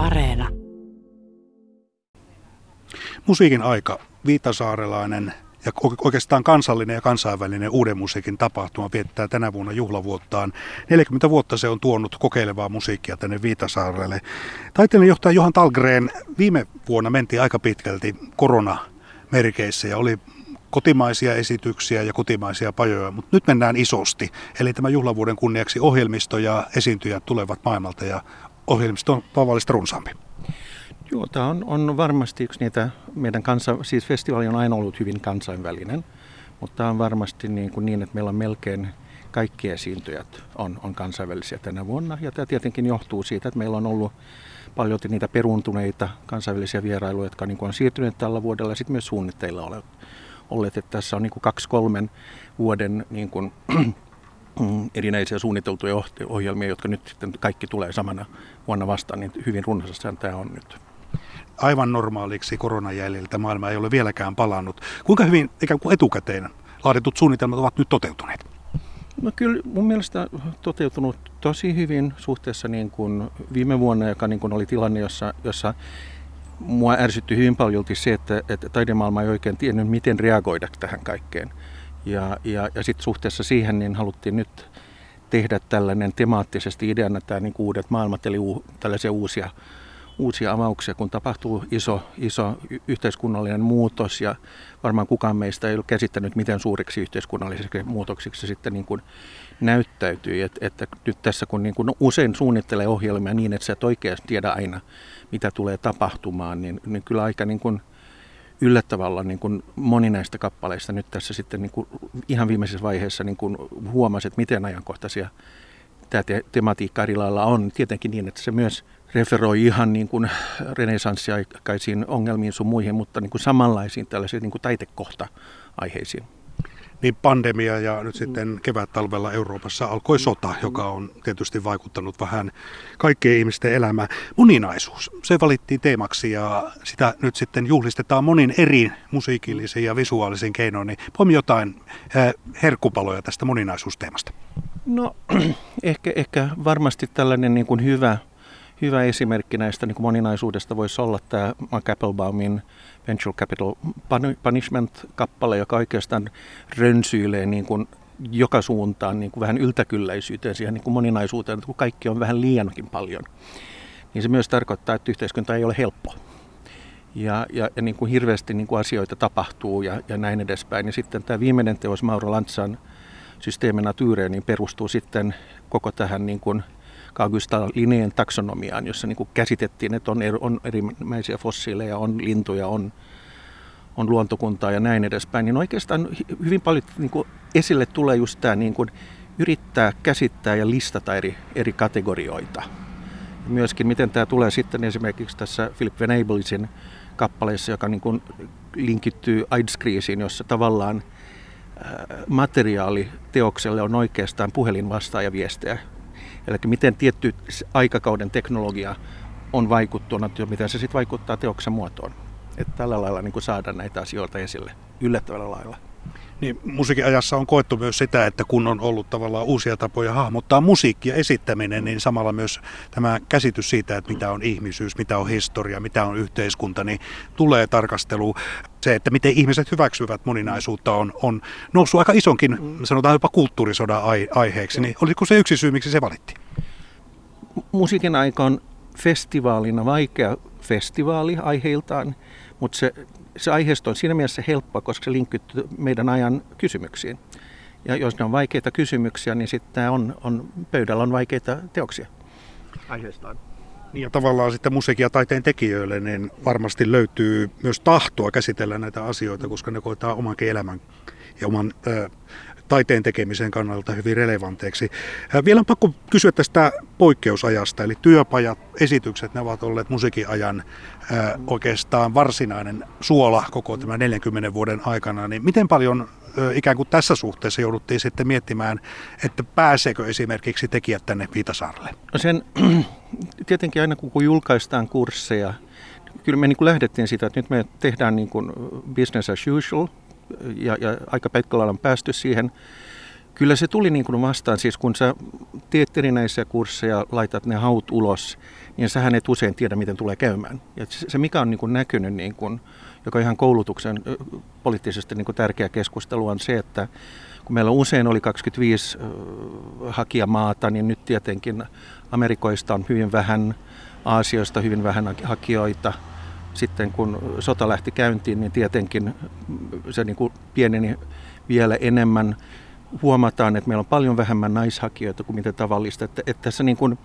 Areena. Musiikin aika, Viitasaarelainen ja oikeastaan kansallinen ja kansainvälinen uuden musiikin tapahtuma viettää tänä vuonna juhlavuottaan. 40 vuotta se on tuonut kokeilevaa musiikkia tänne Viitasaarelle. Taiteilijan johtaja Johan Talgren, viime vuonna mentiin aika pitkälti koronamerkeissä ja oli kotimaisia esityksiä ja kotimaisia pajoja, mutta nyt mennään isosti. Eli tämä juhlavuoden kunniaksi ohjelmisto ja esiintyjät tulevat maailmalta ja ohjelmisto on tavallista runsaampi. Joo, tämä on, on varmasti yksi niitä, meidän kansa, siis festivaali on aina ollut hyvin kansainvälinen, mutta tämä on varmasti niin, kuin niin että meillä on melkein kaikki esiintyjät on, on kansainvälisiä tänä vuonna. Ja tämä tietenkin johtuu siitä, että meillä on ollut paljon niitä peruntuneita kansainvälisiä vierailuja, jotka niin kuin on siirtyneet tällä vuodella ja sitten myös suunnitteilla olleet. olleet että tässä on niin kuin kaksi kolmen vuoden niin kuin, erinäisiä suunniteltuja ohjelmia, jotka nyt sitten kaikki tulee samana vuonna vastaan, niin hyvin runsasta tämä on nyt aivan normaaliksi koronan jäljiltä maailma ei ole vieläkään palannut. Kuinka hyvin ikään kuin etukäteen laaditut suunnitelmat ovat nyt toteutuneet? No kyllä mun mielestä toteutunut tosi hyvin suhteessa niin kuin viime vuonna, joka niin kuin oli tilanne, jossa, jossa mua ärsytti hyvin paljon se, että, että taidemaailma ei oikein tiennyt, miten reagoida tähän kaikkeen. Ja, ja, ja sitten suhteessa siihen niin haluttiin nyt tehdä tällainen temaattisesti ideana tämä niin uudet maailmat, eli u, tällaisia uusia uusia avauksia, kun tapahtuu iso, iso yhteiskunnallinen muutos ja varmaan kukaan meistä ei ole käsittänyt, miten suuriksi yhteiskunnallisiksi muutoksiksi se sitten niin kuin näyttäytyy. Et, että nyt tässä kun niin kuin usein suunnittelee ohjelmia niin, että sä et oikeasti tiedä aina, mitä tulee tapahtumaan, niin, niin kyllä aika niin kuin yllättävällä niin kuin moni näistä kappaleista nyt tässä sitten niin kuin ihan viimeisessä vaiheessa niin kuin huomasi, että miten ajankohtaisia tämä te- tematiikka eri lailla on. Tietenkin niin, että se myös referoi ihan niin kuin renesanssiaikaisiin ongelmiin sun muihin, mutta niin kuin samanlaisiin tällaisiin niin kuin taitekohta-aiheisiin. Niin pandemia ja nyt sitten kevät-talvella Euroopassa alkoi sota, joka on tietysti vaikuttanut vähän kaikkien ihmisten elämään. Moninaisuus, se valittiin teemaksi ja sitä nyt sitten juhlistetaan monin eri musiikillisiin ja visuaalisiin keinoin. Niin poimi jotain eh, herkkupaloja tästä moninaisuusteemasta. No ehkä, ehkä varmasti tällainen niin kuin hyvä hyvä esimerkki näistä niin kuin moninaisuudesta voisi olla tämä Mark Applebaumin Venture Capital Punishment-kappale, joka oikeastaan rönsyilee niin kuin joka suuntaan niin kuin vähän yltäkylläisyyteen siihen niin kuin moninaisuuteen, että kun kaikki on vähän liiankin paljon. Niin se myös tarkoittaa, että yhteiskunta ei ole helppo. Ja, ja, ja niin kuin hirveästi niin kuin asioita tapahtuu ja, ja näin edespäin. Ja sitten tämä viimeinen teos Mauro Lantsan Tyyreen niin perustuu sitten koko tähän niin kuin Kaugusta lineen taksonomiaan, jossa niin kuin käsitettiin, että on, eri, on erinäisiä fossiileja, on lintuja, on, on luontokuntaa ja näin edespäin, niin oikeastaan hyvin paljon niin kuin esille tulee just tämä niin kuin yrittää käsittää ja listata eri, eri kategorioita. Ja myöskin miten tämä tulee sitten esimerkiksi tässä Philip Venablesin kappaleessa, joka niin kuin linkittyy AIDS-kriisiin, jossa tavallaan materiaali teokselle on oikeastaan puhelinvastaajaviestejä Eli miten tietty aikakauden teknologia on vaikuttunut ja miten se sitten vaikuttaa teoksen muotoon. Että tällä lailla niin saada näitä asioita esille yllättävällä lailla. Niin, musiikin ajassa on koettu myös sitä, että kun on ollut tavallaan uusia tapoja hahmottaa musiikkia esittäminen, niin samalla myös tämä käsitys siitä, että mitä on ihmisyys, mitä on historia, mitä on yhteiskunta, niin tulee tarkastelu. Se, että miten ihmiset hyväksyvät moninaisuutta, on, on noussut aika isonkin, sanotaan jopa kulttuurisodan aiheeksi. Niin oliko se yksi syy, miksi se valittiin? Musiikin aika on festivaalina vaikea festivaali aiheiltaan, mutta se se aiheisto on siinä mielessä helppo, koska se linkittyy meidän ajan kysymyksiin. Ja jos ne on vaikeita kysymyksiä, niin sitten on, on, pöydällä on vaikeita teoksia aiheestaan. Niin ja tavallaan sitten musiikin ja taiteen tekijöille niin varmasti löytyy myös tahtoa käsitellä näitä asioita, koska ne koetaan omankin elämän ja oman ö, taiteen tekemisen kannalta hyvin relevanteiksi. Vielä on pakko kysyä tästä poikkeusajasta, eli työpajat, esitykset, ne ovat olleet musiikin ajan oikeastaan varsinainen suola koko tämän 40 vuoden aikana. Niin miten paljon ikään kuin tässä suhteessa jouduttiin sitten miettimään, että pääseekö esimerkiksi tekijät tänne Viitasaarelle? No sen, tietenkin aina kun julkaistaan kursseja, kyllä me niin kuin lähdettiin siitä, että nyt me tehdään niin kuin business as usual, ja, ja aika pitkällä on päästy siihen Kyllä se tuli niin kuin vastaan, siis kun sä teet erinäisiä kursseja, laitat ne haut ulos, niin sähän et usein tiedä, miten tulee käymään. Ja se, mikä on niin kuin näkynyt, niin kuin, joka on ihan koulutuksen poliittisesti niin kuin tärkeä keskustelu, on se, että kun meillä usein oli 25 hakijamaata, niin nyt tietenkin Amerikoista on hyvin vähän, Aasioista hyvin vähän hakijoita. Sitten kun sota lähti käyntiin, niin tietenkin se niin kuin pieneni vielä enemmän huomataan, että meillä on paljon vähemmän naishakijoita kuin mitä tavallista. Että, että tässä niin kuin,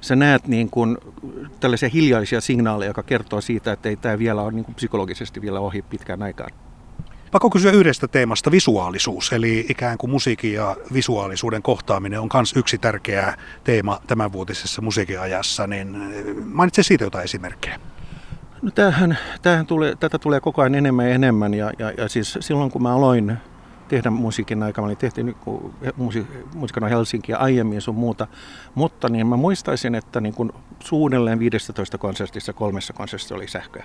sä näet niin kuin tällaisia hiljaisia signaaleja, joka kertoo siitä, että ei tämä vielä ole niin kuin psykologisesti vielä ohi pitkään aikaan. Pakko kysyä yhdestä teemasta, visuaalisuus, eli ikään kuin musiikin ja visuaalisuuden kohtaaminen on myös yksi tärkeä teema tämänvuotisessa musiikiajassa, niin mainitse siitä jotain esimerkkejä. No tämähän, tämähän tulee, tätä tulee koko ajan enemmän ja enemmän, ja, ja, ja siis silloin kun mä aloin tehdä musiikin aikaa. Mä olin tehty niin musiikana Helsinkiä aiemmin sun muuta, mutta niin mä muistaisin, että niin kuin suunnilleen 15 konsertissa kolmessa konsertissa oli sähköä.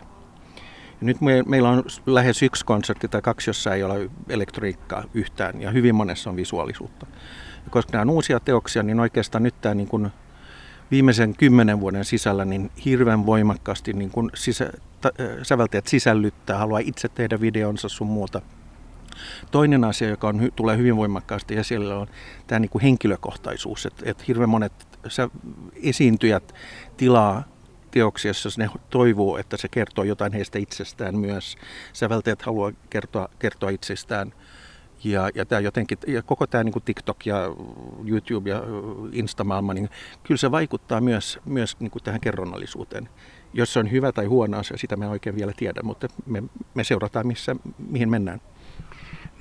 Ja nyt me, meillä on lähes yksi konsertti tai kaksi, jossa ei ole elektroniikkaa yhtään ja hyvin monessa on visuaalisuutta. Ja koska nämä on uusia teoksia, niin oikeastaan nyt tämä niin kuin viimeisen kymmenen vuoden sisällä niin hirveän voimakkaasti niin kuin sisä, ta, säveltäjät sisällyttää, haluaa itse tehdä videonsa sun muuta – Toinen asia, joka on, tulee hyvin voimakkaasti esille, on tämä niin kuin henkilökohtaisuus. Että et hirveän monet esiintyjät tilaa teoksia, jos ne toivoo, että se kertoo jotain heistä itsestään myös. Säveltäjät haluaa kertoa, kertoa itsestään. Ja, ja, tämä jotenkin, ja koko tämä niin TikTok ja YouTube ja Instamaailma, niin kyllä se vaikuttaa myös, myös niin tähän kerronnallisuuteen. Jos se on hyvä tai huono asia, sitä me oikein vielä tiedä, mutta me, me seurataan, missä, mihin mennään.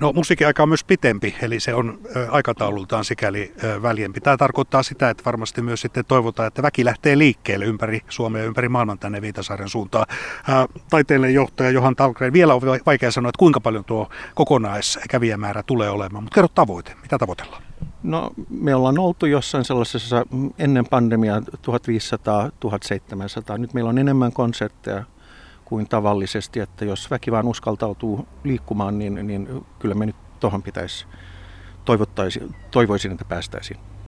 No musiikin aika on myös pitempi, eli se on aikataulultaan sikäli väljempi. Tämä tarkoittaa sitä, että varmasti myös sitten toivotaan, että väki lähtee liikkeelle ympäri Suomea ja ympäri maailman tänne Viitasaaren suuntaan. Taiteellinen johtaja Johan Talgren, vielä on vaikea sanoa, että kuinka paljon tuo kokonaiskävijämäärä tulee olemaan, mutta kerro tavoite, mitä tavoitellaan? No me ollaan oltu jossain sellaisessa mm, ennen pandemiaa 1500-1700. Nyt meillä on enemmän konsertteja kuin tavallisesti, että jos väki vaan uskaltautuu liikkumaan, niin, niin kyllä me nyt tuohon pitäisi toivoisin, että päästäisiin.